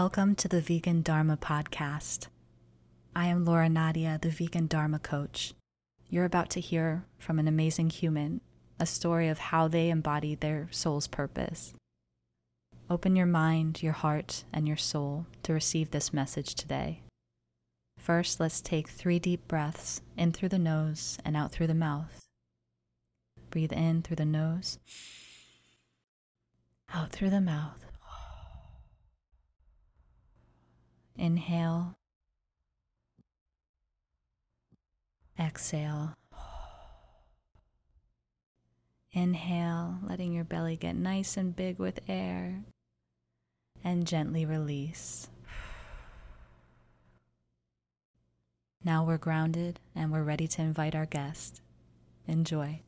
Welcome to the Vegan Dharma Podcast. I am Laura Nadia, the Vegan Dharma Coach. You're about to hear from an amazing human a story of how they embody their soul's purpose. Open your mind, your heart, and your soul to receive this message today. First, let's take three deep breaths in through the nose and out through the mouth. Breathe in through the nose, out through the mouth. Inhale. Exhale. Inhale, letting your belly get nice and big with air. And gently release. Now we're grounded and we're ready to invite our guest. Enjoy.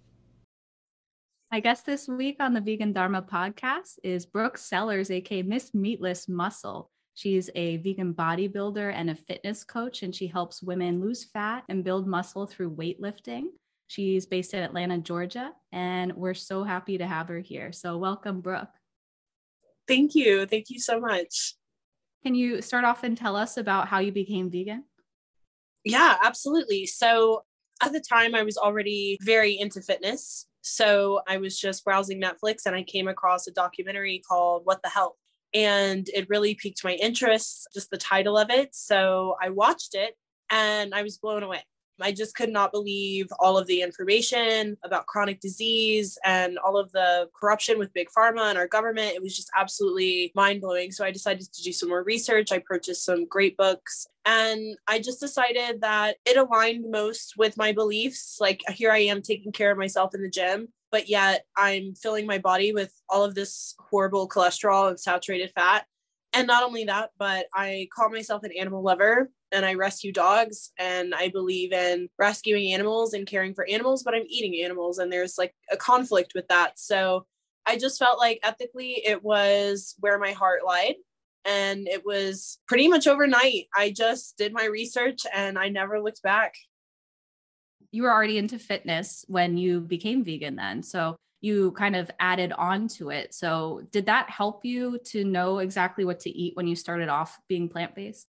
My guest this week on the Vegan Dharma podcast is Brooke Sellers, aka Miss Meatless Muscle. She's a vegan bodybuilder and a fitness coach, and she helps women lose fat and build muscle through weightlifting. She's based in Atlanta, Georgia, and we're so happy to have her here. So, welcome, Brooke. Thank you. Thank you so much. Can you start off and tell us about how you became vegan? Yeah, absolutely. So, at the time, I was already very into fitness. So, I was just browsing Netflix and I came across a documentary called What the Health and it really piqued my interest, just the title of it. So I watched it and I was blown away. I just could not believe all of the information about chronic disease and all of the corruption with big pharma and our government. It was just absolutely mind blowing. So I decided to do some more research. I purchased some great books and I just decided that it aligned most with my beliefs. Like here I am taking care of myself in the gym but yet I'm filling my body with all of this horrible cholesterol and saturated fat. And not only that, but I call myself an animal lover and I rescue dogs and I believe in rescuing animals and caring for animals, but I'm eating animals and there's like a conflict with that. So I just felt like ethically it was where my heart lied. And it was pretty much overnight. I just did my research and I never looked back you were already into fitness when you became vegan then. So you kind of added on to it. So did that help you to know exactly what to eat when you started off being plant-based?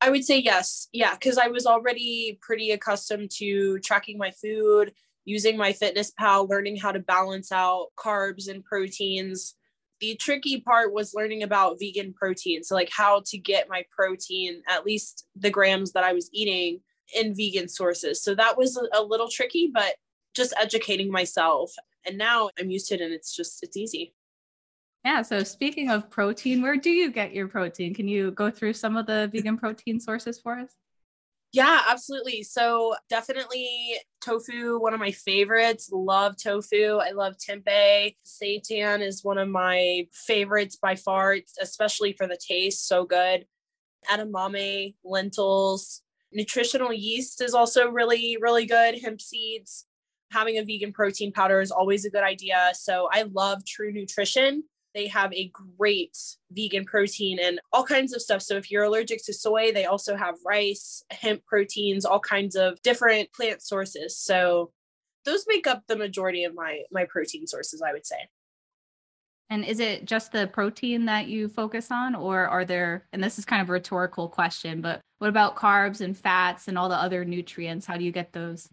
I would say yes. Yeah, because I was already pretty accustomed to tracking my food, using MyFitnessPal, learning how to balance out carbs and proteins. The tricky part was learning about vegan protein. So, like, how to get my protein, at least the grams that I was eating, in vegan sources. So that was a little tricky, but just educating myself. And now I'm used to it and it's just, it's easy. Yeah. So speaking of protein, where do you get your protein? Can you go through some of the vegan protein sources for us? Yeah, absolutely. So definitely tofu, one of my favorites. Love tofu. I love tempeh. Seitan is one of my favorites by far, especially for the taste. So good. Edamame, lentils, Nutritional yeast is also really, really good. Hemp seeds, having a vegan protein powder is always a good idea. So I love True Nutrition. They have a great vegan protein and all kinds of stuff. So if you're allergic to soy, they also have rice, hemp proteins, all kinds of different plant sources. So those make up the majority of my my protein sources, I would say. And is it just the protein that you focus on, or are there, and this is kind of a rhetorical question, but what about carbs and fats and all the other nutrients? How do you get those?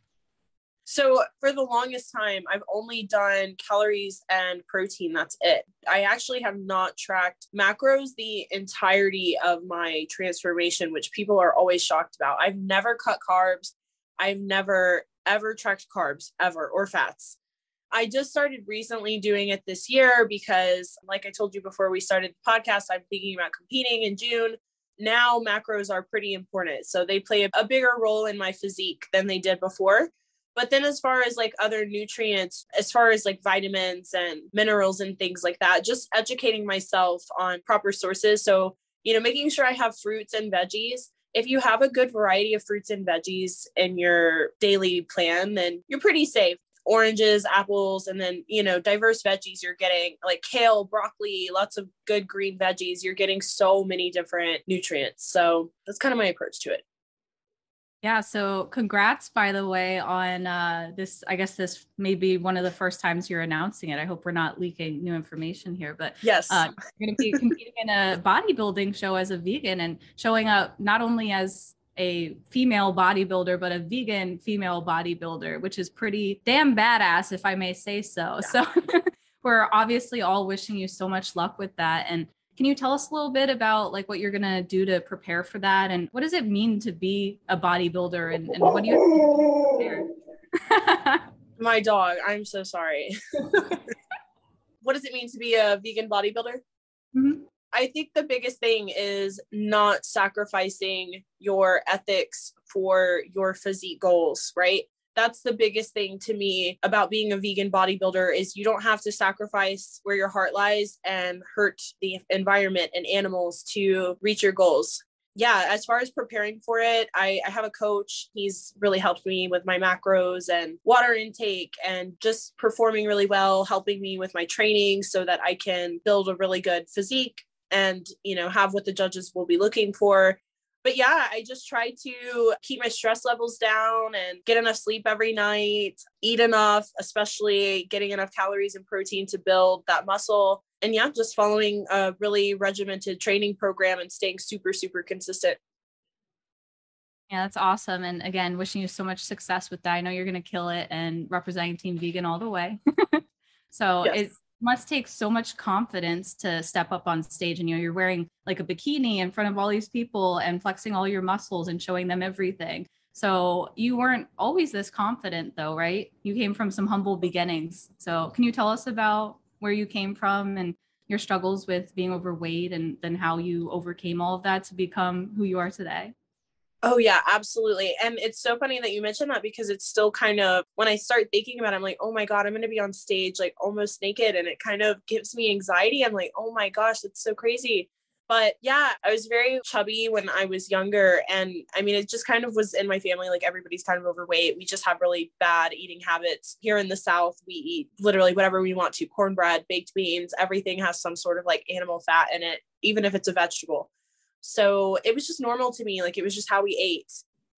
So, for the longest time, I've only done calories and protein. That's it. I actually have not tracked macros the entirety of my transformation, which people are always shocked about. I've never cut carbs. I've never, ever tracked carbs, ever, or fats. I just started recently doing it this year because, like I told you before we started the podcast, I'm thinking about competing in June. Now, macros are pretty important. So they play a, bigger role in my physique than they did before. But then, as far as like other nutrients, as far as like vitamins and minerals and things like that, just educating myself on proper sources. So, you know, making sure I have fruits and veggies if you have a good variety of fruits and veggies in your daily plan, then you're pretty safe oranges, apples, and then, you know, diverse veggies. You're getting like kale, broccoli, lots of good green veggies. You're getting so many different nutrients. So that's kind of my approach to it. Yeah, so congrats by the way on uh, this. I guess this may be one of the first times you're announcing it. I hope we're not leaking new information here, but yes, uh, you're going to be competing in a bodybuilding show as a vegan and showing up not only as a female bodybuilder, but a vegan female bodybuilder, which is pretty damn badass, if I may say so. Yeah. So we're obviously all wishing you so much luck with that. And can you tell us a little bit about like what you're gonna do to prepare for that, and what does it mean to be a bodybuilder, and, and what do you? My dog. I'm so sorry. what does it mean to be a vegan bodybuilder? Mm-hmm. I think the biggest thing is not sacrificing your ethics for your physique goals, right? that's the biggest thing to me about being a vegan bodybuilder is you don't have to sacrifice where your heart lies and hurt the environment and animals to reach your goals yeah, as far as preparing for it, I, I, have a coach. He's really helped me with my macros and water intake and just performing really well, helping me with my training so that I can build a really good physique and, you know, have what the judges will be looking for but yeah, I just try to keep my stress levels down and get enough sleep every night, eat enough, especially getting enough calories and protein to build that muscle. And yeah, just following a really regimented training program and staying super, super consistent. Yeah, that's awesome. And again, wishing you so much success with that. I know you're going to kill it and representing Team Vegan all the way. so yes. it's must take so much confidence to step up on stage. And you know you're wearing like a bikini in front of all these people and flexing all your muscles and showing them everything. So you weren't always this confident though right? You came from some humble beginnings. So can you tell us about where you came from and your struggles with being overweight and then how you overcame all of that to become who you are today Oh yeah, absolutely. And it's so funny that you mentioned that because it's still kind of when I start thinking about it, I'm like, oh my God, I'm gonna be on stage like almost naked. And it kind of gives me anxiety. I'm like, oh my gosh, it's so crazy. But yeah, I was very chubby when I was younger. And I mean, it just kind of was in my family. Like everybody's kind of overweight. We just have really bad eating habits. Here in the South, we eat literally whatever we want to cornbread, baked beans, everything has some sort of like animal fat in it, even if it's a vegetable. So it was just normal to me. Like it was just how we ate.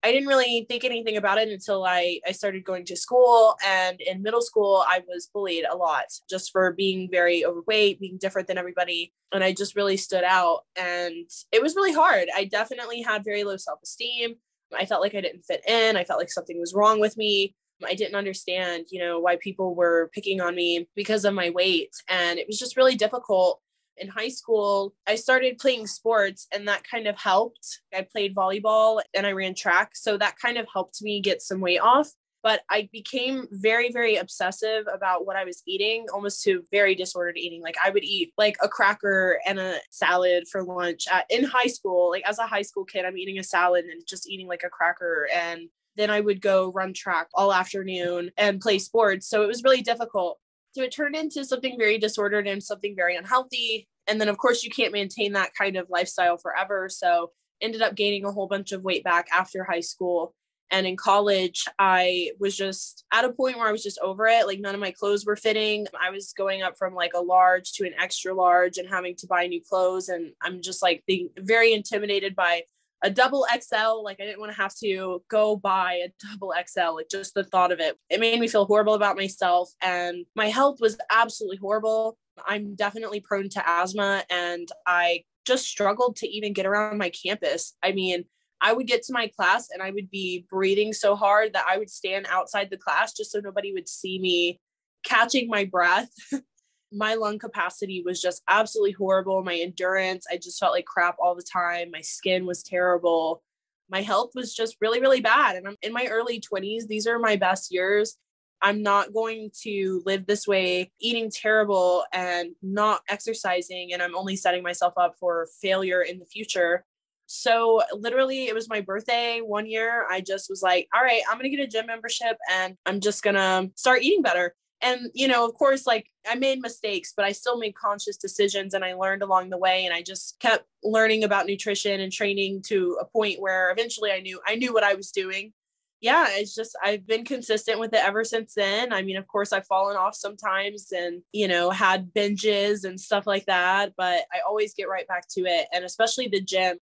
I didn't really think anything about it until I, I started going to school. And in middle school, I was bullied a lot just for being very overweight, being different than everybody. And I just really stood out. And it was really hard. I definitely had very low self esteem. I felt like I didn't fit in. I felt like something was wrong with me. I didn't understand, you know, why people were picking on me because of my weight. And it was just really difficult in high school, I started playing sports and that kind of helped. I played volleyball and I ran track. So that kind of helped me get some weight off. But I became very, very obsessive about what I was eating, almost to very disordered eating. Like I would eat like a cracker and a salad for lunch at, in high school. Like as a high school kid, I'm eating a salad and just eating like a cracker and then I would go run track all afternoon and play sports. So it was really difficult. So it turned into something very disordered and something very unhealthy. And then, of course, you can't maintain that kind of lifestyle forever. So ended up gaining a whole bunch of weight back after high school. And in college, I was just at a point where I was just over it. Like none of my clothes were fitting. I was going up from like a large to an extra large and having to buy new clothes. And I'm just like being very intimidated by a double XL. Like I didn't want to have to go buy a double XL. Like just the thought of it, it made me feel horrible about myself. And my health was absolutely horrible. I'm definitely prone to asthma and I just struggled to even get around my campus. I mean, I would get to my class and I would be breathing so hard that I would stand outside the class just so nobody would see me catching my breath my lung capacity was just absolutely horrible. My endurance, I just felt like crap all the time. My skin was terrible. My health was just really, really bad. And I'm in my early 20s. These are my best years. I'm not going to live this way, eating terrible and not exercising. And I'm only setting myself up for failure in the future. So, literally, it was my birthday one year. I just was like, all right, I'm going to get a gym membership and I'm just going to start eating better and you know of course like i made mistakes but i still made conscious decisions and i learned along the way and i just kept learning about nutrition and training to a point where eventually i knew i knew what i was doing yeah it's just i've been consistent with it ever since then i mean of course i've fallen off sometimes and you know had binges and stuff like that but i always get right back to it and especially the gym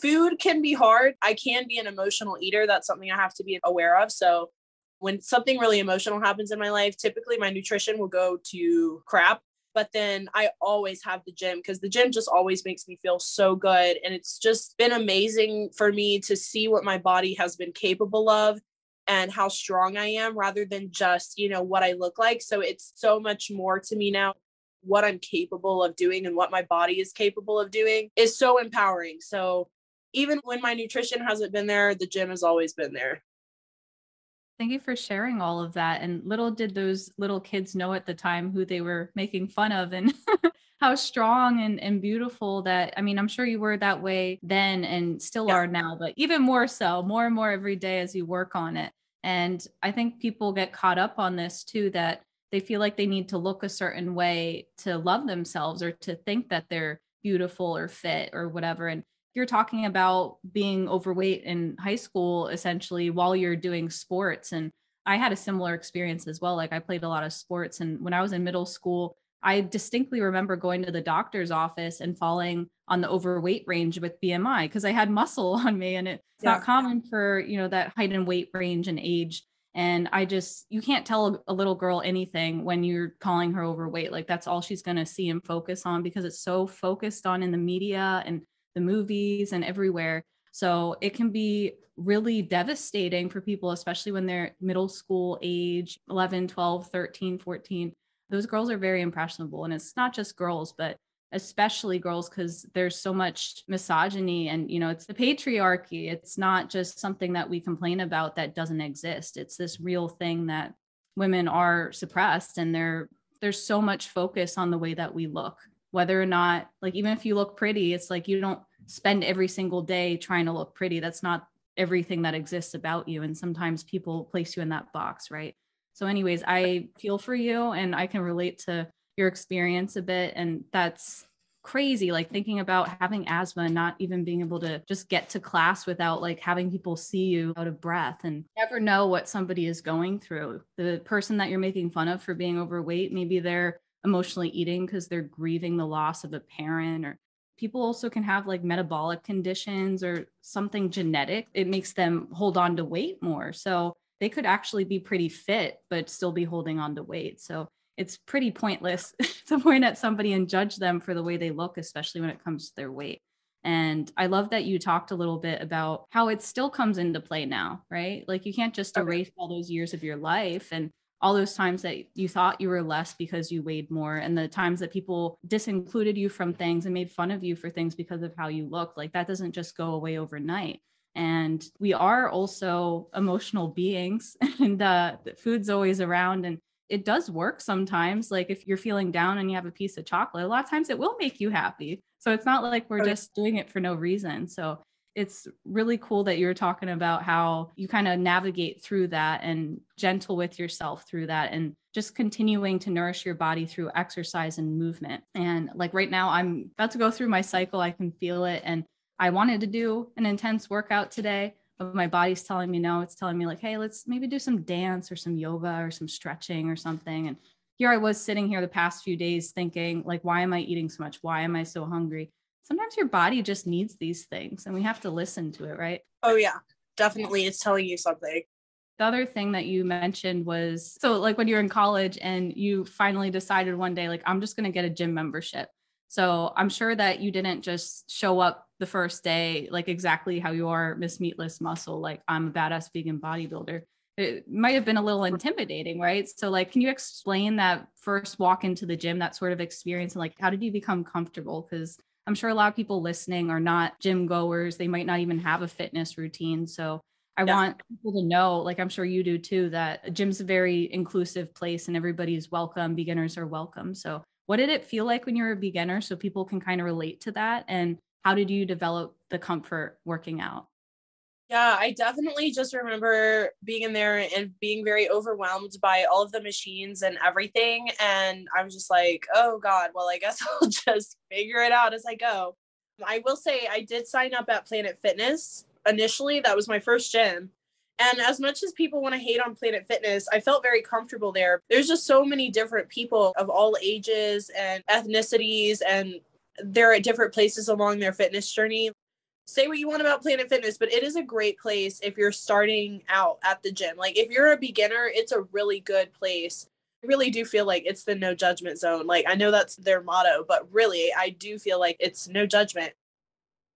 food can be hard. I can be an emotional eater. That's something I have to be aware of. So when something really emotional happens in my life, typically my nutrition will go to crap. But then I always have the gym because the gym just always makes me feel so good. And it's just been amazing for me to see what my body has been capable of and how strong I am rather than just, you know, what I look like. So it's so much more to me now what I'm capable of doing and what my body is capable of doing is so empowering. So even when my nutrition hasn't been there, the gym has always been there. Thank you for sharing all of that. And little did those little kids know at the time who they were making fun of and how strong and, and beautiful that, I mean, I'm sure you were that way then and still yeah. are now, but even more so, more and more every day as you work on it. And I think people get caught up on this too, that they feel like they need to look a certain way to love themselves or to think that they're beautiful or fit or whatever. And you're talking about being overweight in high school essentially while you're doing sports. And I had a similar experience as well. Like I played a lot of sports. And when I was in middle school, I distinctly remember going to the doctor's office and falling on the overweight range with BMI because I had muscle on me and it's yeah. not common for, you know, that height and weight range and age and I just, you can't tell a little girl anything when you're calling her overweight. Like that's all she's going to see and focus on because it's so focused on in the media and the movies and everywhere. So it can be really devastating for people, especially when they're middle school age 11, 12, 13, 14. Those girls are very impressionable. And it's not just girls, but especially girls because there's so much misogyny and you know it's the patriarchy it's not just something that we complain about that doesn't exist it's this real thing that women are suppressed and there there's so much focus on the way that we look whether or not like even if you look pretty it's like you don't spend every single day trying to look pretty. That's not everything that exists about you. And sometimes people place you in that box right? So anyways i feel for you and i can relate to your experience a bit. And that's crazy like thinking about having asthma and not even being able to just get to class without like having people see you out of breath and never know what somebody is going through. The person that you're making fun of for being overweight maybe they're emotionally eating because they're grieving the loss of a parent or people also can have like metabolic conditions or something genetic it makes them hold on to weight more so they could actually be pretty fit but still be holding on to weight so it's pretty pointless to point at somebody and judge them for the way they look, especially when it comes to their weight. And I love that you talked a little bit about how it still comes into play now, right? Like you can't just erase all those years of your life and all those times that you thought you were less because you weighed more and the times that people disincluded you from things and made fun of you for things because of how you look. Like that doesn't just go away overnight. And we are also emotional beings and uh, food's always around. And it does work sometimes. Like if you're feeling down and you have a piece of chocolate, a lot of times it will make you happy. So it's not like we're just doing it for no reason. So it's really cool that you're talking about how you kind of navigate through that and gentle with yourself through that and just continuing to nourish your body through exercise and movement. And like right now, I'm about to go through my cycle. I can feel it. And I wanted to do an intense workout today, but my body's telling me no it's telling me like hey let's maybe do some dance or some yoga or some stretching or something and here i was sitting here the past few days thinking like why am i eating so much why am i so hungry sometimes your body just needs these things and we have to listen to it right oh yeah definitely it's telling you something the other thing that you mentioned was so like when you're in college and you finally decided one day like i'm just going to get a gym membership so I'm sure that you didn't just show up the first day, like exactly how you are, Miss Meatless Muscle, like I'm a badass vegan bodybuilder. It might have been a little intimidating, right? So, like, can you explain that first walk into the gym, that sort of experience, and like, how did you become comfortable? Because I'm sure a lot of people listening are not gym goers. They might not even have a fitness routine. So, I yeah. want people to know, like I'm sure you do too, that gym's a very inclusive place and everybody's welcome. Beginners are welcome. So what did it feel like when you were a beginner so people can kind of relate to that? And how did you develop the comfort working out? Yeah, I definitely just remember being in there and being very overwhelmed by all of the machines and everything. And I was just like, oh God, well, I guess I'll just figure it out as I go. I will say I did sign up at Planet Fitness initially. That was my first gym. And as much as people want to hate on Planet Fitness, I felt very comfortable there. There's just so many different people of all ages and ethnicities, and they're at different places along their fitness journey. Say what you want about Planet Fitness, but it is a great place if you're starting out at the gym. Like if you're a beginner, it's a really good place. I really do feel like it's the no judgment zone. Like I know that's their motto, but really I do feel like it's no judgment.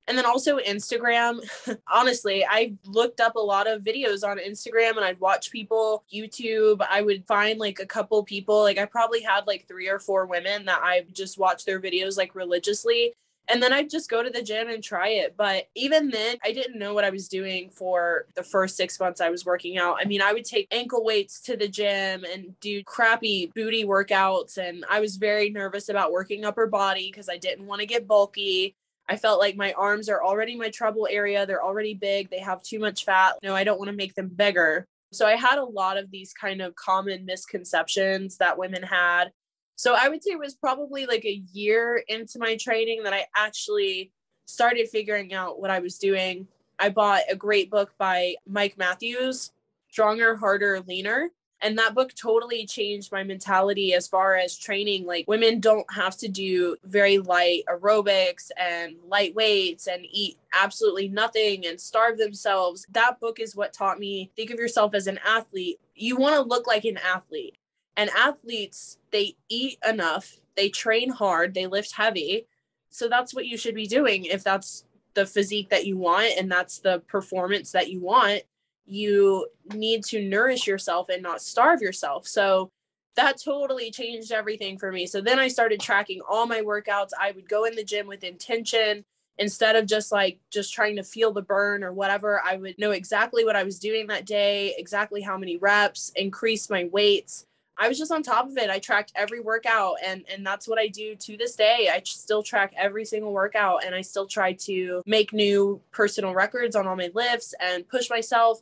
And then also Instagram. Honestly, I looked up a lot of videos on Instagram and I'd watch people YouTube. I would find like a couple people, like I probably had like three or four women that I just watched their videos like religiously and then I'd just go to the gym and try it. But even then, I didn't know what I was doing for the first six months I was working out. I mean, I would take ankle weights to the gym and do crappy booty workouts. And I was very nervous about working upper body because I didn't want to get bulky. I felt like my arms are already my trouble area. They're already big. They have too much fat. No, I don't want to make them bigger. So I had a lot of these kind of common misconceptions that women had so I would say it was probably like a year into my training that I actually started figuring out what I was doing. I bought a great book by Mike Matthews, Stronger, Harder, Leaner. And that book totally changed my mentality as far as training. Like, women don't have to do very light aerobics and light weights and eat absolutely nothing and starve themselves. That book is what taught me think of yourself as an athlete. You want to look like an athlete. And athletes, they eat enough, they train hard, they lift heavy. So that's what you should be doing if that's the physique that you want and that's the performance that you want. You need to nourish yourself and not starve yourself. So that totally changed everything for me. So then I started tracking all my workouts. I would go in the gym with intention instead of just like just trying to feel the burn or whatever. I would know exactly what I was doing that day, exactly how many reps, increase my weights. I was just on top of it. I tracked every workout and and that's what I do to this day. I still track every single workout and I still try to make new personal records on all my lifts and push myself.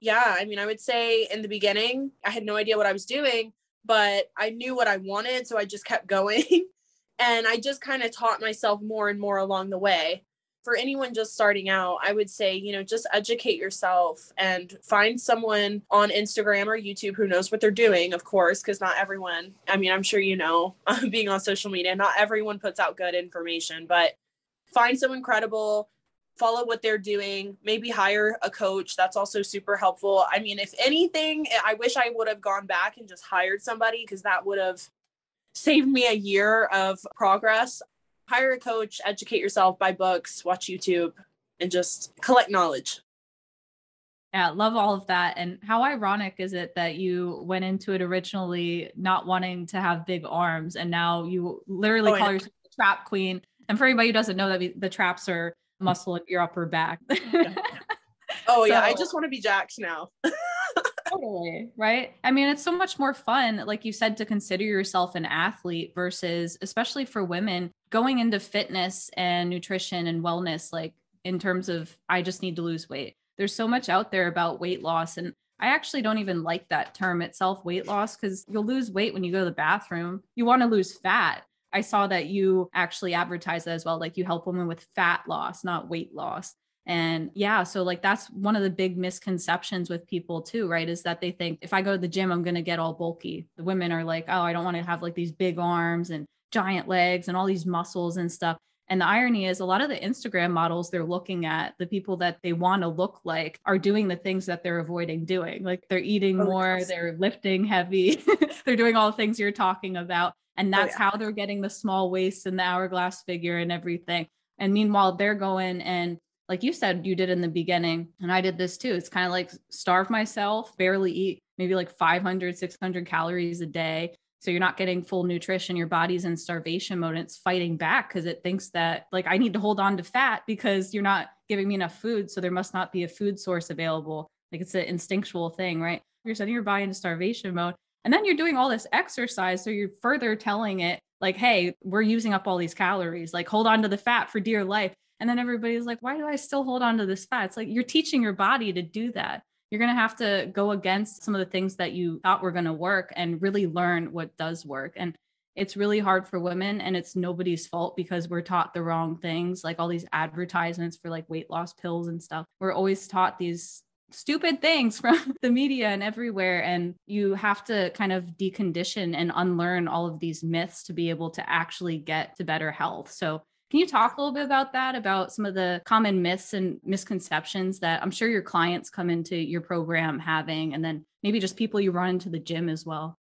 Yeah, I mean, I would say in the beginning, I had no idea what I was doing, but I knew what I wanted, so I just kept going. and I just kind of taught myself more and more along the way for anyone just starting out, I would say, you know, just educate yourself and find someone on Instagram or YouTube who knows what they're doing, of course, because not everyone, I mean, I'm sure you know, um, being on social media, not everyone puts out good information, but find someone credible, follow what they're doing, maybe hire a coach. That's also super helpful. I mean, if anything, I wish I would have gone back and just hired somebody because that would have saved me a year of progress hire a coach, educate yourself, buy books, watch YouTube, and just collect knowledge. Yeah, love all of that. And how ironic is it that you went into it originally not wanting to have big arms and now you literally oh, call yourself a trap queen? And for anybody who doesn't know that the traps are muscle in your upper back. oh so, yeah, I just want to be jacked now. totally right i mean it's so much more fun like you said to consider yourself an athlete versus especially for women going into fitness and nutrition and wellness like in terms of i just need to lose weight there's so much out there about weight loss and I actually don't even like that term itself, weight loss, because you'll lose weight when you go to the bathroom. You want to lose fat. I saw that you actually advertise that as well. Like you help women with fat loss, not weight loss. And yeah, so like that's one of the big misconceptions with people too, right? Is that they think if I go to the gym, I'm going to get all bulky. The women are like, oh, I don't want to have like these big arms and giant legs and all these muscles and stuff. And the irony is, a lot of the Instagram models they're looking at, the people that they want to look like, are doing the things that they're avoiding doing. Like they're eating oh, more, yes. they're lifting heavy, they're doing all the things you're talking about. And oh, that's oh, yeah. how they're getting the small waist and the hourglass figure and everything. And meanwhile, they're going and like you said you did in the beginning and i did this too. It's kind of like starve myself barely eat maybe like 500 600 calories a day. So you're not getting full nutrition. Your body's in starvation mode and it's fighting back because it thinks that like i need to hold on to fat because you're not giving me enough food so there must not be a food source available. Like it's an instinctual thing right? You're setting your body into starvation mode and then you're doing all this exercise so you're further telling it like hey we're using up all these calories. Like hold on to the fat for dear life and then everybody's like, why do I still hold on to this fat? It's like you're teaching your body to do that. You're going to have to go against some of the things that you thought were going to work and really learn what does work. And it's really hard for women and it's nobody's fault because we're taught the wrong things, like all these advertisements for like weight loss pills and stuff. We're always taught these stupid things from the media and everywhere. And you have to kind of decondition and unlearn all of these myths to be able to actually get to better health. So Can you talk a little bit about that, about some of the common myths and misconceptions that I'm sure your clients come into your program having, and then maybe just people you run into the gym as well?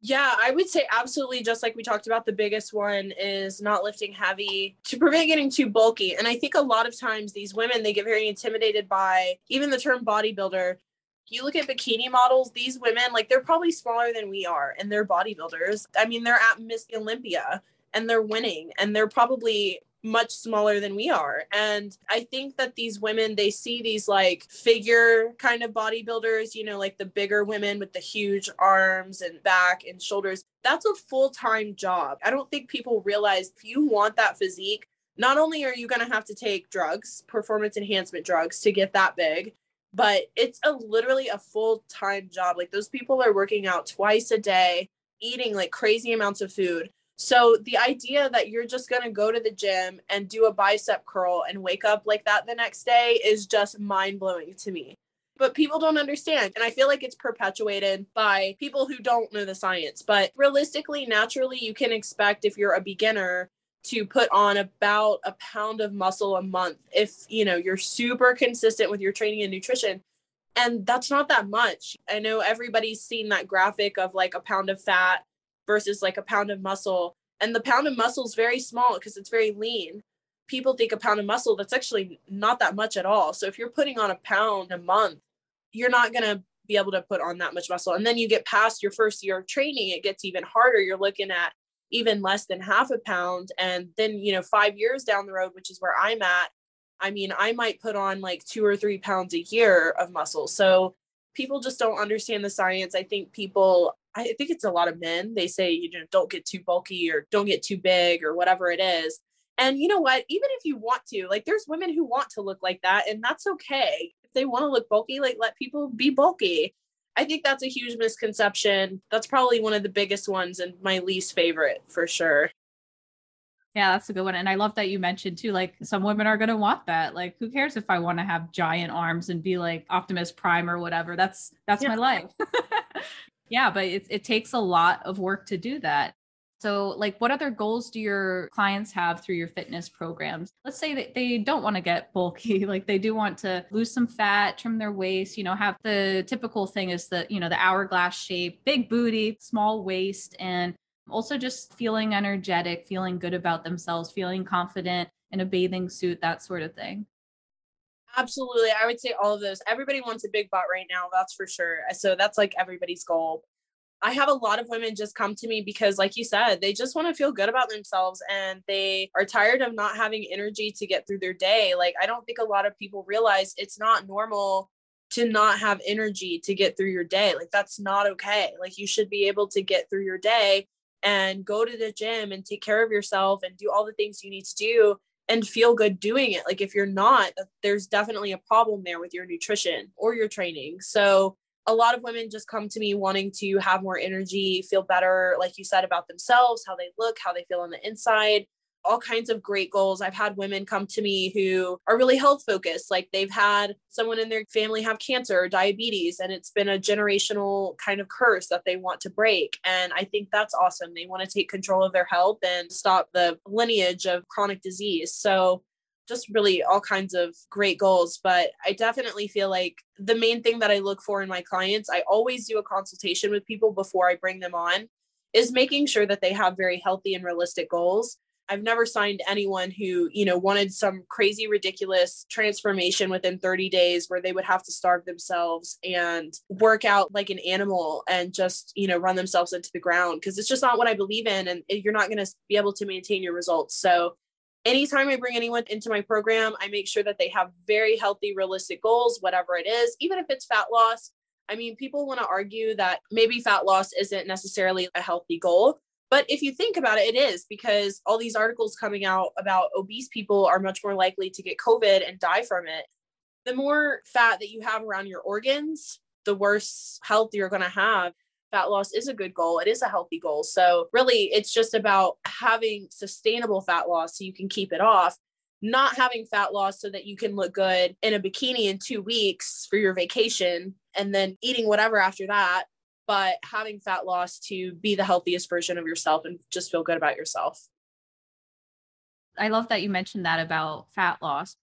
Yeah, I would say absolutely. Just like we talked about, the biggest one is not lifting heavy to prevent getting too bulky. And I think a lot of times these women, they get very intimidated by even the term bodybuilder. You look at bikini models, these women, like they're probably smaller than we are and they're bodybuilders. I mean, they're at Miss Olympia and they're winning and they're probably much smaller than we are. And I think that these women, they see these like figure kind of bodybuilders, you know, like the bigger women with the huge arms and back and shoulders. That's a full time job. I don't think people realize if you want that physique, not only are you going to have to take drugs, performance enhancement drugs to get that big, but it's a literally a full time job. Like those people are working out twice a day, eating like crazy amounts of food so the idea that you're just going to go to the gym and do a bicep curl and wake up like that the next day is just mind blowing to me. But people don't understand. And I feel like it's perpetuated by people who don't know the science. But realistically, naturally, you can expect if you're a beginner to put on about a pound of muscle a month if you know you're super consistent with your training and nutrition and that's not that much i know everybody's seen that graphic of like a pound of fat versus like a pound of muscle. And the pound of muscle is very small because it's very lean. People think a pound of muscle, that's actually not that much at all. So if you're putting on a pound a month, you're not going to be able to put on that much muscle. And then you get past your first year of training, it gets even harder. You're looking at even less than half a pound. And then, you know, five years down the road, which is where I'm at, I mean, I might put on like two or three pounds a year of muscle. So people just don't understand the science. I think people I think it's a lot of men. They say, you know, don't get too bulky or don't get too big or whatever it is. And you know what? Even if you want to, like, there's women who want to look like that, and that's okay. If they want to look bulky, like, let people be bulky. I think that's a huge misconception. That's probably one of the biggest ones and my least favorite for sure. Yeah, that's a good one. And I love that you mentioned too, like some women are going to want that. Like, who cares if I want to have giant arms and be like Optimus Prime or whatever? That's, that's yeah. my life. Yeah, but it, it takes a lot of work to do that. So, like, what other goals do your clients have through your fitness programs? Let's say that they don't want to get bulky, like they do want to lose some fat, trim their waist, you know, have the typical thing is the, you know, the hourglass shape, big booty, small waist, and also just feeling energetic, feeling good about themselves, feeling confident in a bathing suit, that sort of thing. Absolutely. I would say all of those. Everybody wants a big butt right now, that's for sure. Uh, so that's like everybody's goal. I have a lot of women just come to me because, like you said, they just want to feel good about themselves and they are tired of not having energy to get through their day. Like, I don't think a lot of people realize it's not normal to not have energy to get through your day. Like, that's not okay. Like, you should be able to get through your day and go to the gym and take care of yourself and do all the things you need to do and feel good doing it. Like if you're not, there's definitely a problem there with your nutrition or your training. So a lot of women just come to me wanting to have more energy, feel better, like you said, about themselves, how they look, how they feel on the inside all kinds of great goals. I've had women come to me who are really health focused, like they've had someone in their family have cancer or diabetes, and it's been a generational kind of curse that they want to break. And I think that's awesome. They want to take control of their health and stop the lineage of chronic disease. So, just really all kinds of great goals. But I definitely feel like the main thing that I look for in my clients, I always do a consultation with people before I bring them on, is making sure that they have very healthy and realistic goals I've never signed anyone who, you know, wanted some crazy, ridiculous transformation within 30 days where they would have to starve themselves and work out like an animal and just, you know, run themselves into the ground because it's just not what I believe in. And you're not going to be able to maintain your results. So, anytime I bring anyone into my program, I make sure that they have very healthy, realistic goals, whatever it is, even if it's fat loss. I mean, people want to argue that maybe fat loss isn't necessarily a healthy goal, but if you think about it, it is because all these articles coming out about obese people are much more likely to get COVID and die from it. The more fat that you have around your organs, the worse health you're going to have. Fat loss is a good goal. It is a healthy goal. So, really, it's just about having sustainable fat loss so you can keep it off, not having fat loss so that you can look good in a bikini in two weeks for your vacation and then eating whatever after that but having fat loss to be the healthiest version of yourself and just feel good about yourself. I love that you mentioned that about fat loss.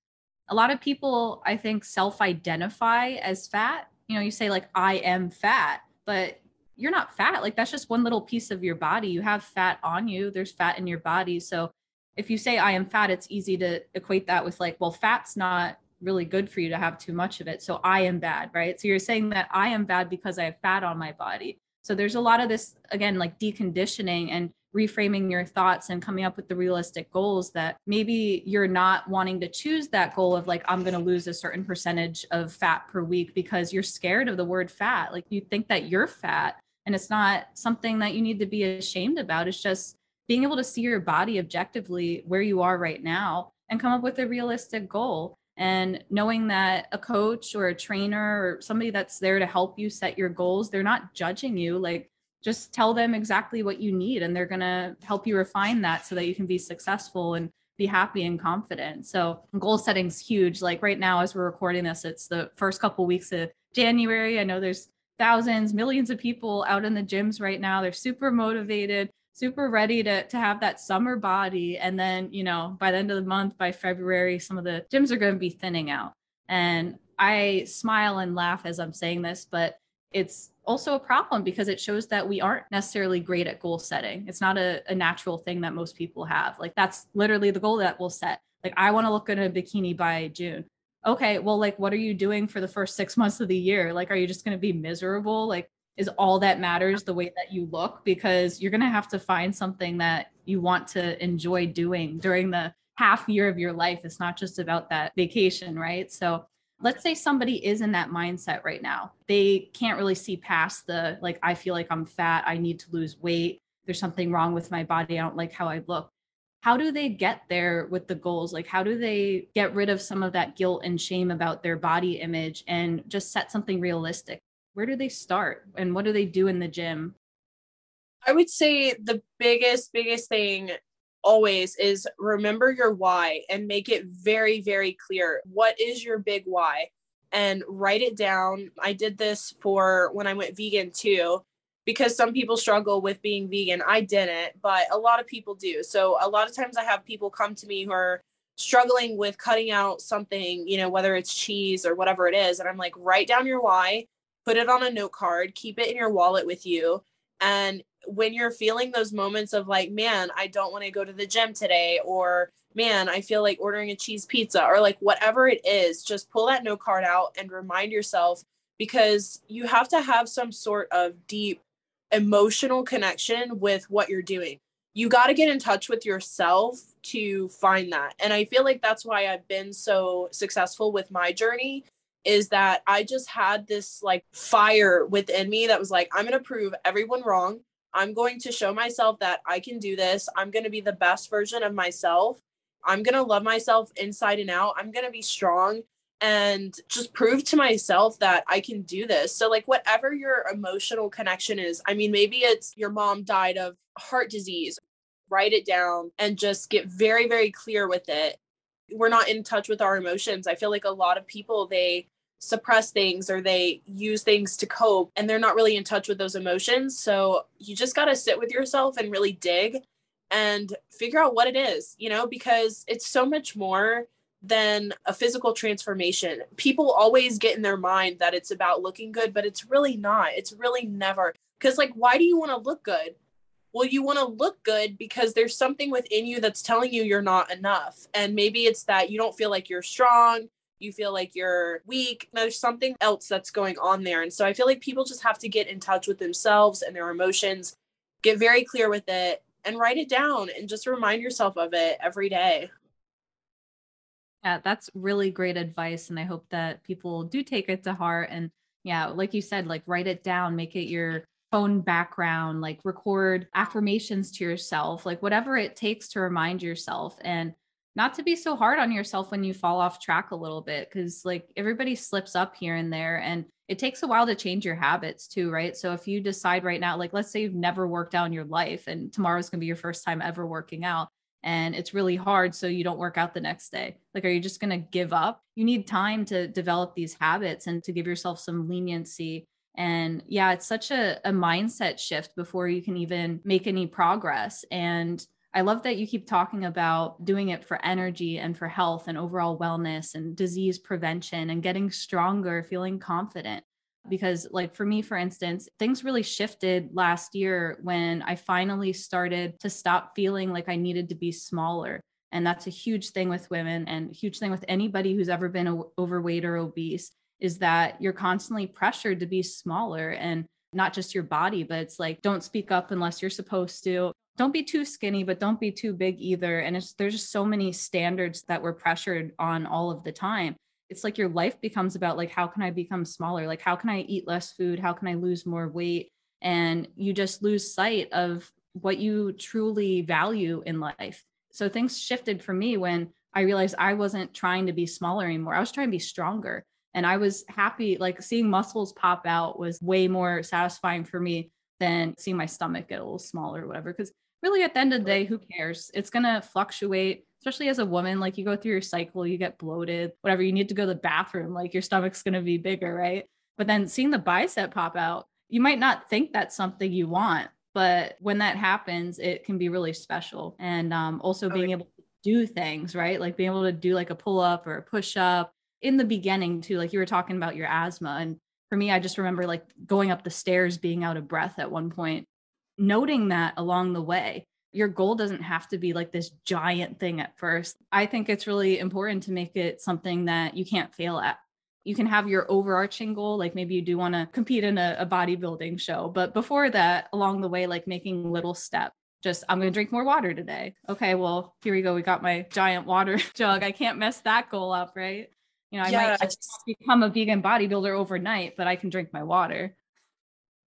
A lot of people, I think, self identify as fat. You know, you say, like, I am fat, but you're not fat. Like, that's just one little piece of your body. You have fat on you, there's fat in your body. So, if you say I am fat, it's easy to equate that with, like, well, fat's not really good for you to have too much of it. So, I am bad, right? So, you're saying that I am bad because I have fat on my body. So, there's a lot of this, again, like deconditioning and reframing your thoughts and coming up with the realistic goals that maybe you're not wanting to choose that goal of like i'm going to lose a certain percentage of fat per week because you're scared of the word fat like you think that you're fat and it's not something that you need to be ashamed about it's just being able to see your body objectively where you are right now and come up with a realistic goal and knowing that a coach or a trainer or somebody that's there to help you set your goals they're not judging you like just tell them exactly what you need and they're going to help you refine that so that you can be successful and be happy and confident. So goal setting's huge. Like right now as we're recording this, it's the first couple weeks of January. I know there's thousands, millions of people out in the gyms right now. They're super motivated, super ready to to have that summer body and then, you know, by the end of the month by February some of the gyms are going to be thinning out. And I smile and laugh as I'm saying this, but it's also a problem because it shows that we aren't necessarily great at goal setting. It's not a, a natural thing that most people have. Like that's literally the goal that we'll set. Like I want to look good in a bikini by June. Okay, well, like what are you doing for the first six months of the year? Like, are you just going to be miserable? Like, is all that matters the way that you look? Because you're going to have to find something that you want to enjoy doing during the half year of your life. It's not just about that vacation, right? So let's say somebody is in that mindset right now. They can't really see past the like, I feel like I'm fat. I need to lose weight. There's something wrong with my body. I don't like how I look. How do they get there with the goals? Like, how do they get rid of some of that guilt and shame about their body image and just set something realistic? Where do they start and what do they do in the gym? I would say the biggest, biggest thing always is remember your why and make it very, very clear. What is your big why? And write it down. I did this for when I went vegan too, because some people struggle with being vegan. I didn't, but a lot of people do. So a lot of times I have people come to me who are struggling with cutting out something, you know, whether it's cheese or whatever it is. And I'm like, write down your why, put it on a note card, keep it in your wallet with you. And when you're feeling those moments of like, man, I don't want to go to the gym today, or man, I feel like ordering a cheese pizza, or like whatever it is, just pull that note card out and remind yourself because you have to have some sort of deep emotional connection with what you're doing. You got to get in touch with yourself to find that. And I feel like that's why I've been so successful with my journey is that I just had this like fire within me that was like, I'm going to prove everyone wrong. I'm going to show myself that I can do this. I'm going to be the best version of myself. I'm going to love myself inside and out. I'm going to be strong and just prove to myself that I can do this. So, like, whatever your emotional connection is, I mean, maybe it's your mom died of heart disease, write it down and just get very, very clear with it. We're not in touch with our emotions. I feel like a lot of people, they suppress things or they use things to cope and they're not really in touch with those emotions. So you just got to sit with yourself and really dig and figure out what it is, you know, because it's so much more than a physical transformation. People always get in their mind that it's about looking good, but it's really not. It's really never. Because, like, why do you want to look good? Well, you want to look good because there's something within you that's telling you you're not enough. And maybe it's that you don't feel like you're strong you feel like you're weak. There's something else that's going on there. And so I feel like people just have to get in touch with themselves and their emotions, get very clear with it, and write it down and just remind yourself of it every day. Yeah, that's really great advice. And I hope that people do take it to heart. And yeah, like you said, like write it down, make it your phone background, like record affirmations to yourself, like whatever it takes to remind yourself. And not to be so hard on yourself when you fall off track a little bit because like everybody slips up here and there and it takes a while to change your habits too right? So if you decide right now like let's say you've never worked out in your life and tomorrow's going to be your first time ever working out and it's really hard so you don't work out the next day like are you just going to give up? You need time to develop these habits and to give yourself some leniency and yeah it's such a, a mindset shift before you can even make any progress and I love that you keep talking about doing it for energy and for health and overall wellness and disease prevention and getting stronger, feeling confident. Because, like for me, for instance, things really shifted last year when I finally started to stop feeling like I needed to be smaller. And that's a huge thing with women and huge thing with anybody who's ever been overweight or obese is that you're constantly pressured to be smaller and not just your body, but it's like, don't speak up unless you're supposed to don't be too skinny, but don't be too big either. And it's there's just so many standards that we're pressured on all of the time. It's like your life becomes about like how can I become smaller? Like how can I eat less food? How can I lose more weight? And you just lose sight of what you truly value in life. So things shifted for me when I realized I wasn't trying to be smaller anymore. I was trying to be stronger. And I was happy, like seeing muscles pop out was way more satisfying for me than seeing my stomach get a little smaller or whatever. Because really at the end of the day, who cares? It's going to fluctuate, especially as a woman. Like you go through your cycle, you get bloated, whatever, you need to go to the bathroom, like your stomach's going to be bigger, right? But then seeing the bicep pop out, you might not think that's something you want, but when that happens, it can be really special. And um, also being able to do things, right? Like being able to do like a pull up or a push up in the beginning, too. Like you were talking about your asthma. And for me, I just remember like going up the stairs being out of breath at one point noting that along the way. Your goal doesn't have to be like this giant thing at first. I think it's really important to make it something that you can't fail at. You can have your overarching goal, like maybe you do want to compete in a, a bodybuilding show. But before that, along the way, like making little steps just I'm going to drink more water today. Okay, well, here we go. We got my giant water jug. I can't mess that goal up, right? You know, I yeah, might become a vegan bodybuilder overnight, but I can drink my water.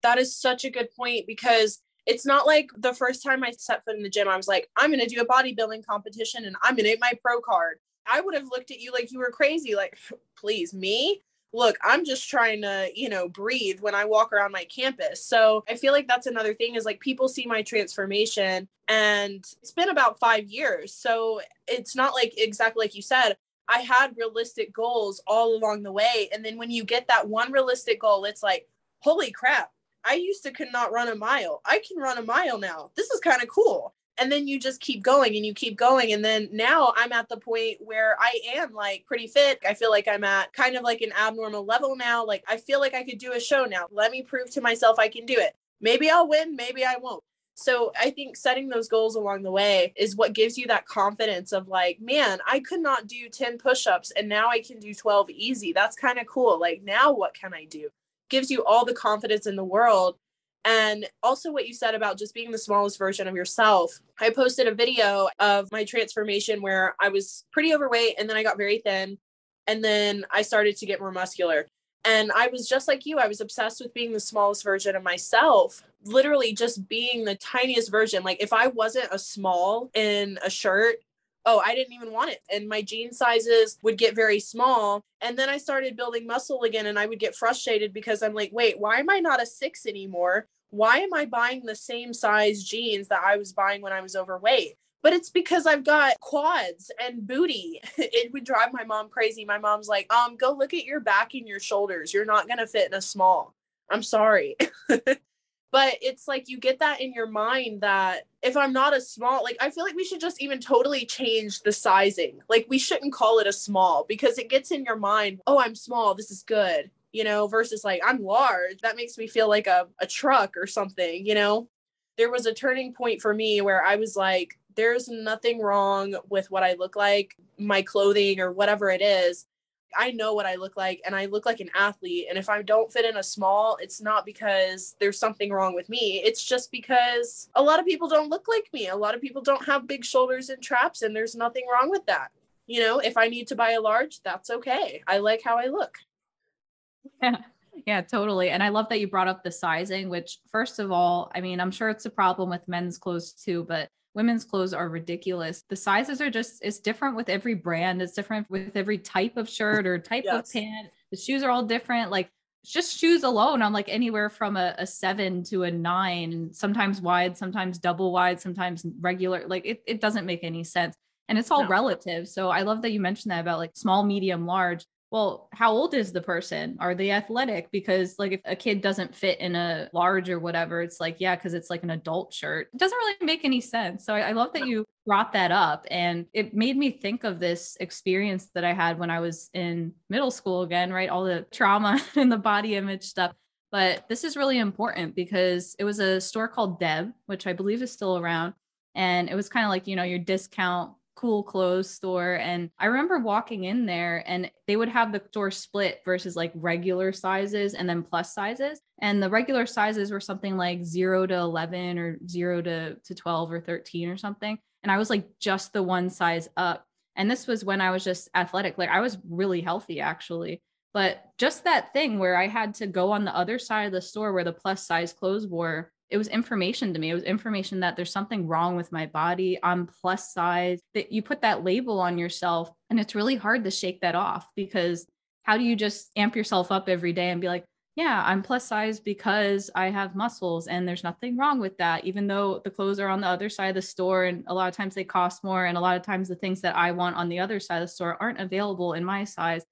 That is such a good point because it's not like the first time I set foot in the gym, I was like, I'm going to do a bodybuilding competition and I'm going to get my pro card. I would have looked at you like you were crazy. Like, please, me? Look, I'm just trying to, you know, breathe when I walk around my campus. So I feel like that's another thing is like people see my transformation and it's been about five years. So it's not like exactly like you said, I had realistic goals all along the way. And then when you get that one realistic goal, it's like, holy crap, I used to could not run a mile. I can run a mile now. This is kind of cool. And then you just keep going and you keep going. And then now I'm at the point where I am like pretty fit. I feel like I'm at kind of like an abnormal level now. Like I feel like I could do a show now. Let me prove to myself I can do it. Maybe I'll win, maybe I won't. So I think setting those goals along the way is what gives you that confidence of like, man, I could not do 10 push-ups and now I can do 12 easy. That's kind of cool. Like now what can I do? Gives you all the confidence in the world. And also, what you said about just being the smallest version of yourself. I posted a video of my transformation where I was pretty overweight and then I got very thin. And then I started to get more muscular. And I was just like you, I was obsessed with being the smallest version of myself, literally just being the tiniest version. Like, if I wasn't a small in a shirt, oh, I didn't even want it. And my jean sizes would get very small. And then I started building muscle again and I would get frustrated because I'm like, wait, why am I not a six anymore? Why am I buying the same size jeans that I was buying when I was overweight? But it's because I've got quads and booty. it would drive my mom crazy. My mom's like, um, go look at your back and your shoulders. You're not going to fit in a small. I'm sorry. but it's like you get that in your mind that if i'm not a small like i feel like we should just even totally change the sizing. Like we shouldn't call it a small because it gets in your mind oh i'm small this is good you know versus like i'm large that makes me feel like a, a truck or something you know? There was a turning point for me where i was like there's nothing wrong with what i look like my clothing or whatever it is I know what I look like and I look like an athlete. And if I don't fit in a small, it's not because there's something wrong with me. It's just because a lot of people don't look like me. A lot of people don't have big shoulders and traps, and there's nothing wrong with that. You know, if I need to buy a large, that's okay. I like how I look. Yeah. Yeah, totally. And I love that you brought up the sizing, which, first of all, I mean, I'm sure it's a problem with men's clothes too, but women's clothes are ridiculous. The sizes are just it's different with every brand. It's different with every type of shirt or type yes. of pant. The shoes are all different. Like just shoes alone, I'm like anywhere from a, a seven to a nine, sometimes wide, sometimes double wide, sometimes regular. Like it, it doesn't make any sense. And it's all no. relative. So I love that you mentioned that about like small, medium, large. Well, how old is the person? Are they athletic? Because like if a kid doesn't fit in a large or whatever, it's like, yeah, because it's like an adult shirt. It doesn't really make any sense. So I, I love that you brought that up. And it made me think of this experience that I had when I was in middle school again, right? All the trauma and the body image stuff. But this is really important because it was a store called Deb, which I believe is still around. And it was kind of like, you know, your discount cool clothes store. And I remember walking in there and they would have the store split versus like regular sizes and then plus sizes. And the regular sizes were something like zero to 11 or zero to, to 12 or 13 or something. And I was like just the one size up. And this was when I was just athletic. Like I was really healthy actually. But just that thing where I had to go on the other side of the store where the plus size clothes were it was information to me. It was information that there's something wrong with my body. I'm plus size. That you put that label on yourself, and it's really hard to shake that off because how do you just amp yourself up every day and be like, yeah, I'm plus size because I have muscles and there's nothing wrong with that, even though the clothes are on the other side of the store and a lot of times they cost more. And a lot of times the things that I want on the other side of the store aren't available in my size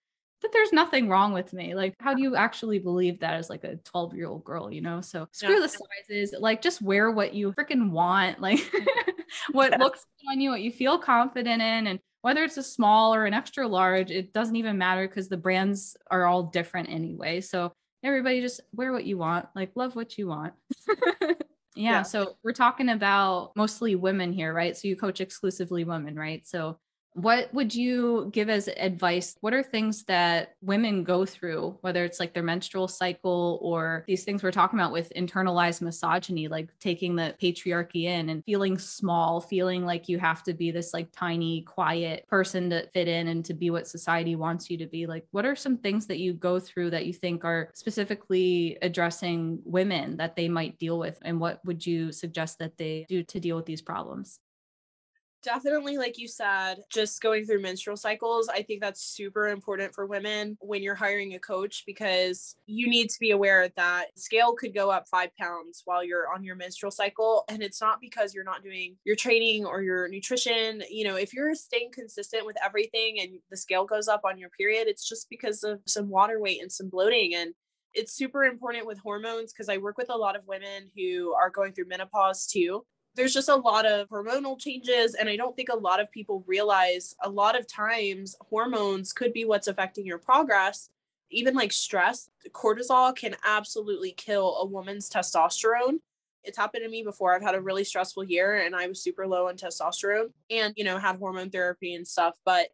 that there's nothing wrong with me. Like, how do you actually believe that as like a 12 year old girl, you know? So screw yeah. the sizes, like just wear what you freaking want, like mm-hmm. what yeah. looks on you, what you feel confident in. And whether it's a small or an extra large, it doesn't even matter because the brands are all different anyway. So everybody just wear what you want, like love what you want. yeah, yeah. So we're talking about mostly women here, right? So you coach exclusively women, right? So what would you give as advice? What are things that women go through, whether it's like their menstrual cycle or these things we're talking about with internalized misogyny, like taking the patriarchy in and feeling small, feeling like you have to be this like tiny, quiet person to fit in and to be what society wants you to be? Like, what are some things that you go through that you think are specifically addressing women that they might deal with? And what would you suggest that they do to deal with these problems? Definitely, like you said, just going through menstrual cycles. I think that's super important for women when you're hiring a coach because you need to be aware that scale could go up five pounds while you're on your menstrual cycle. And it's not because you're not doing your training or your nutrition. You know, if you're staying consistent with everything and the scale goes up on your period, it's just because of some water weight and some bloating. And it's super important with hormones because I work with a lot of women who are going through menopause too there's just a lot of hormonal changes and i don't think a lot of people realize a lot of times hormones could be what's affecting your progress. Even like stress cortisol can absolutely kill a woman's testosterone. It's happened to me before. I've had a really stressful year and i was super low on testosterone and you know had hormone therapy and stuff but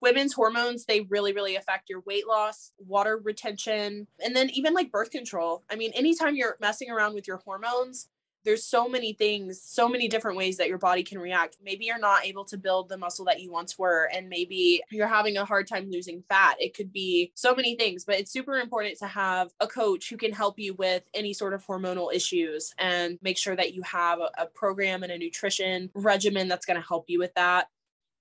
women's hormones they really really affect your weight loss water retention and then even like birth control. I mean anytime you're messing around with your hormones there's so many things, so many different ways that your body can react. Maybe you're not able to build the muscle that you once were, and maybe you're having a hard time losing fat. It could be so many things, but it's super important to have a coach who can help you with any sort of hormonal issues and make sure that you have a, program and a nutrition regimen that's going to help you with that.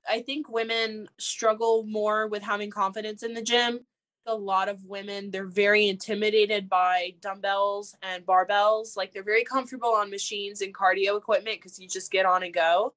I think women struggle more with having confidence in the gym a lot of women. They're very intimidated by dumbbells and barbells. Like they're very comfortable on machines and cardio equipment because you just get on and go.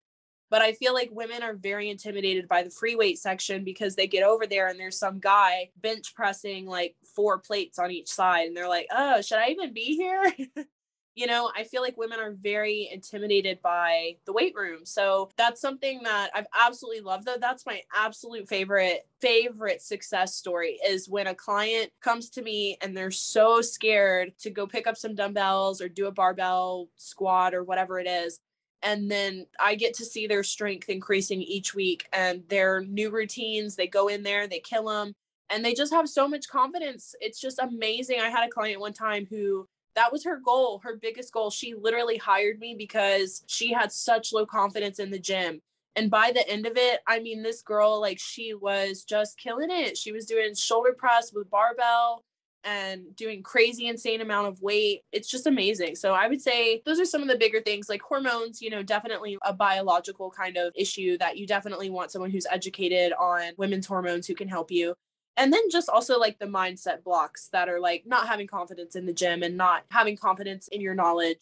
But i feel like women are very intimidated by the free weight section because they get over there and there's some guy bench pressing like four plates on each side and they're like oh should i even be here you know, I feel like women are very intimidated by the weight room. So that's something that I've absolutely loved though. That's my absolute favorite favorite success story is when a client comes to me and they're so scared to go pick up some dumbbells or do a barbell squat or whatever it is and then I get to see their strength increasing each week and their new routines. They go in there, they kill them, and they just have so much confidence. It's just amazing. I had a client one time who that was her goal, her biggest goal. She literally hired me because she had such low confidence in the gym. And by the end of it, I mean, this girl, like, she was just killing it. She was doing shoulder press with barbell and doing crazy insane amount of weight it's just amazing so i would say those are some of the bigger things like hormones you know definitely a biological kind of issue that you definitely want someone who's educated on women's hormones who can help you and then just also like the mindset blocks that are like not having confidence in the gym and not having confidence in your knowledge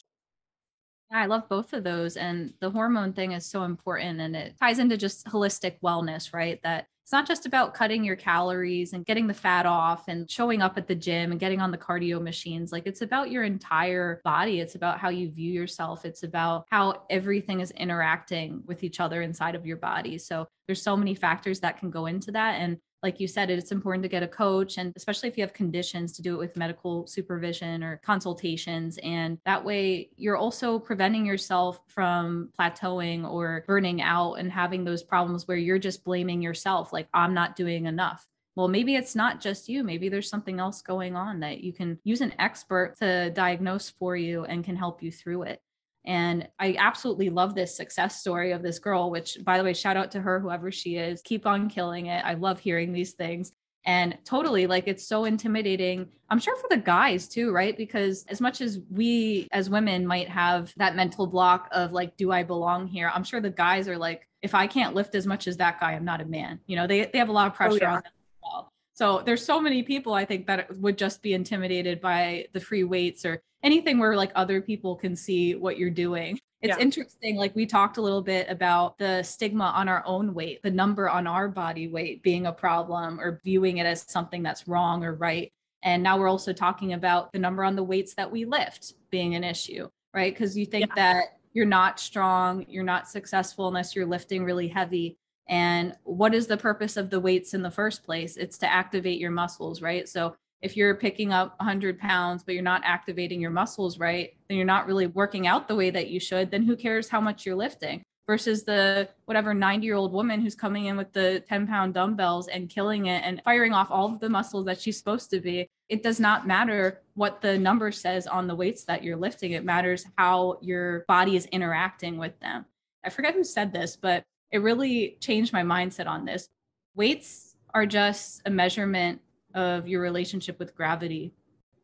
I love both of those. And the hormone thing is so important and it ties into just holistic wellness, right? That it's not just about cutting your calories and getting the fat off and showing up at the gym and getting on the cardio machines. Like it's about your entire body. It's about how you view yourself. It's about how everything is interacting with each other inside of your body. So there's so many factors that can go into that. And like you said, it's important to get a coach, and especially if you have conditions, to do it with medical supervision or consultations. And that way, you're also preventing yourself from plateauing or burning out and having those problems where you're just blaming yourself, like, I'm not doing enough well, maybe it's not just you. Maybe there's something else going on that you can use an expert to diagnose for you and can help you through it. And I absolutely love this success story of this girl, which, by the way, shout out to her, whoever she is. Keep on killing it. I love hearing these things. And totally, like, it's so intimidating. I'm sure for the guys too, right? Because as much as we as women might have that mental block of, like, do I belong here? I'm sure the guys are like, if I can't lift as much as that guy, I'm not a man. You know, they, they have a lot of oh, pressure oh, yeah. on them as well. So there's so many people I think that would just be intimidated by the free weights or anything where like other people can see what you're doing. It's yeah. interesting. Like we talked a little bit about the stigma on our own weight, the number on our body weight being a problem or viewing it as something that's wrong or right. And now we're also talking about the number on the weights that we lift being an issue, right? Because you think yeah. that you're not strong, you're not successful unless you're lifting really heavy. And what is the purpose of the weights in the first place? It's to activate your muscles, right? So if you're picking up 100 pounds but you're not activating your muscles right then you're not really working out the way that you should then who cares how much you're lifting versus the whatever 90 year old woman who's coming in with the 10 pound dumbbells and killing it and firing off all of the muscles that she's supposed to be it does not matter what the number says on the weights that you're lifting it matters how your body is interacting with them i forget who said this but it really changed my mindset on this weights are just a measurement of your relationship with gravity.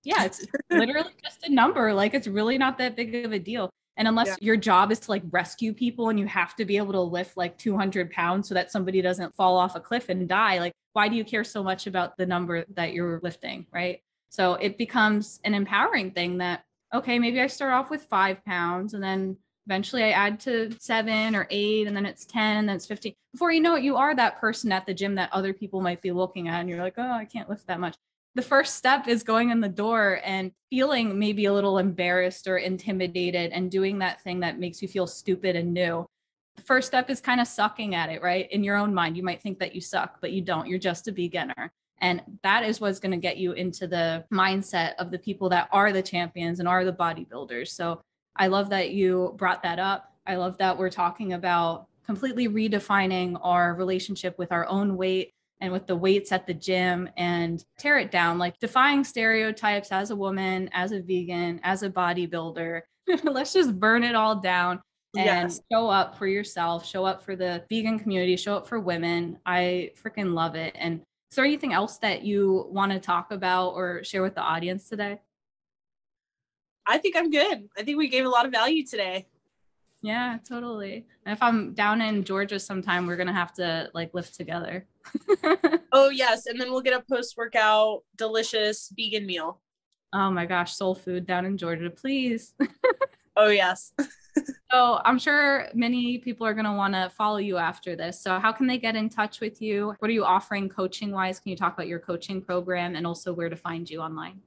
Yeah, it's literally just a number. Like it's really not that big of a deal. And unless yeah. your job is to like rescue people and you have to be able to lift like 200 pounds so that somebody doesn't fall off a cliff and die, like why do you care so much about the number that you're lifting? Right. So it becomes an empowering thing that, okay, maybe I start off with five pounds and then eventually I add to seven or eight, and then it's 10, and then it's 15. Before you know it, you are that person at the gym that other people might be looking at, and you're like, oh, I can't lift that much. The first step is going in the door and feeling maybe a little embarrassed or intimidated and doing that thing that makes you feel stupid and new. The first step is kind of sucking at it, right? In your own mind, you might think that you suck, but you don't. You're just a beginner. And that is what's going to get you into the mindset of the people that are the champions and are the bodybuilders. So I love that you brought that up. I love that we're talking about completely redefining our relationship with our own weight and with the weights at the gym and tear it down, like defying stereotypes as a woman, as a vegan, as a bodybuilder. Let's just burn it all down and yes. show up for yourself, show up for the vegan community, show up for women. I freaking love it. And is there anything else that you want to talk about or share with the audience today? I think I'm good. I think we gave a lot of value today. Yeah, totally. And if I'm down in Georgia sometime, we're gonna have to like lift together. oh yes, and then we'll get a post workout delicious vegan meal. Oh my gosh, soul food down in Georgia, please. oh yes. so I'm sure many people are gonna want to follow you after this. So how can they get in touch with you? What are you offering coaching wise? Can you talk about your coaching program and also where to find you online?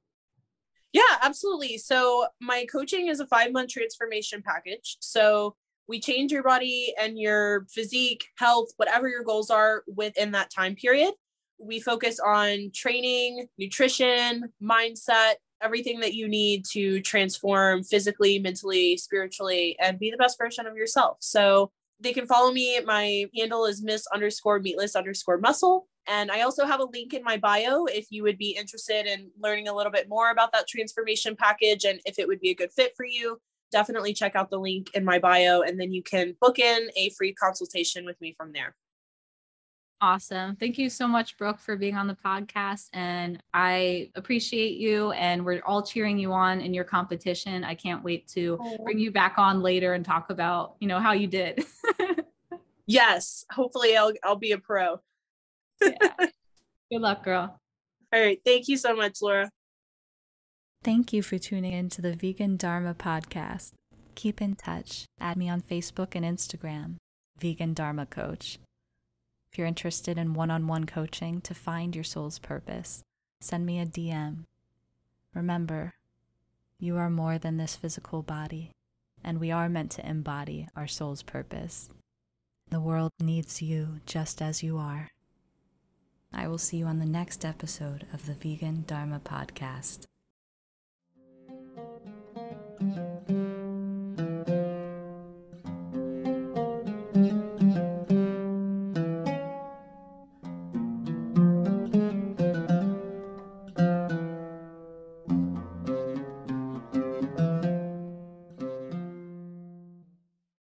Yeah, absolutely. So, my coaching is a five month transformation package. So, we change your body and your physique, health, whatever your goals are within that time period. We focus on training, nutrition, mindset, everything that you need to transform physically, mentally, spiritually, and be the best version of yourself. So, they can follow me. My handle is miss underscore meatless underscore muscle. And I also have a link in my bio if you would be interested in learning a little bit more about that transformation package and if it would be a good fit for you. Definitely check out the link in my bio and then you can book in a free consultation with me from there. Awesome. Thank you so much, Brooke, for being on the podcast. And I appreciate you. And we're all cheering you on in your competition. I can't wait to bring you back on later and talk about, you know, how you did. yes. Hopefully I'll I'll be a pro yeah. Good luck, girl. All right. Thank you so much, Laura. Thank you for tuning in to the Vegan Dharma podcast. Keep in touch. Add me on Facebook and Instagram, Vegan Dharma Coach. If you're interested in one on one coaching to find your soul's purpose, send me a DM. Remember, you are more than this physical body, and we are meant to embody our soul's purpose. The world needs you just as you are. I will see you on the next episode of the Vegan Dharma Podcast.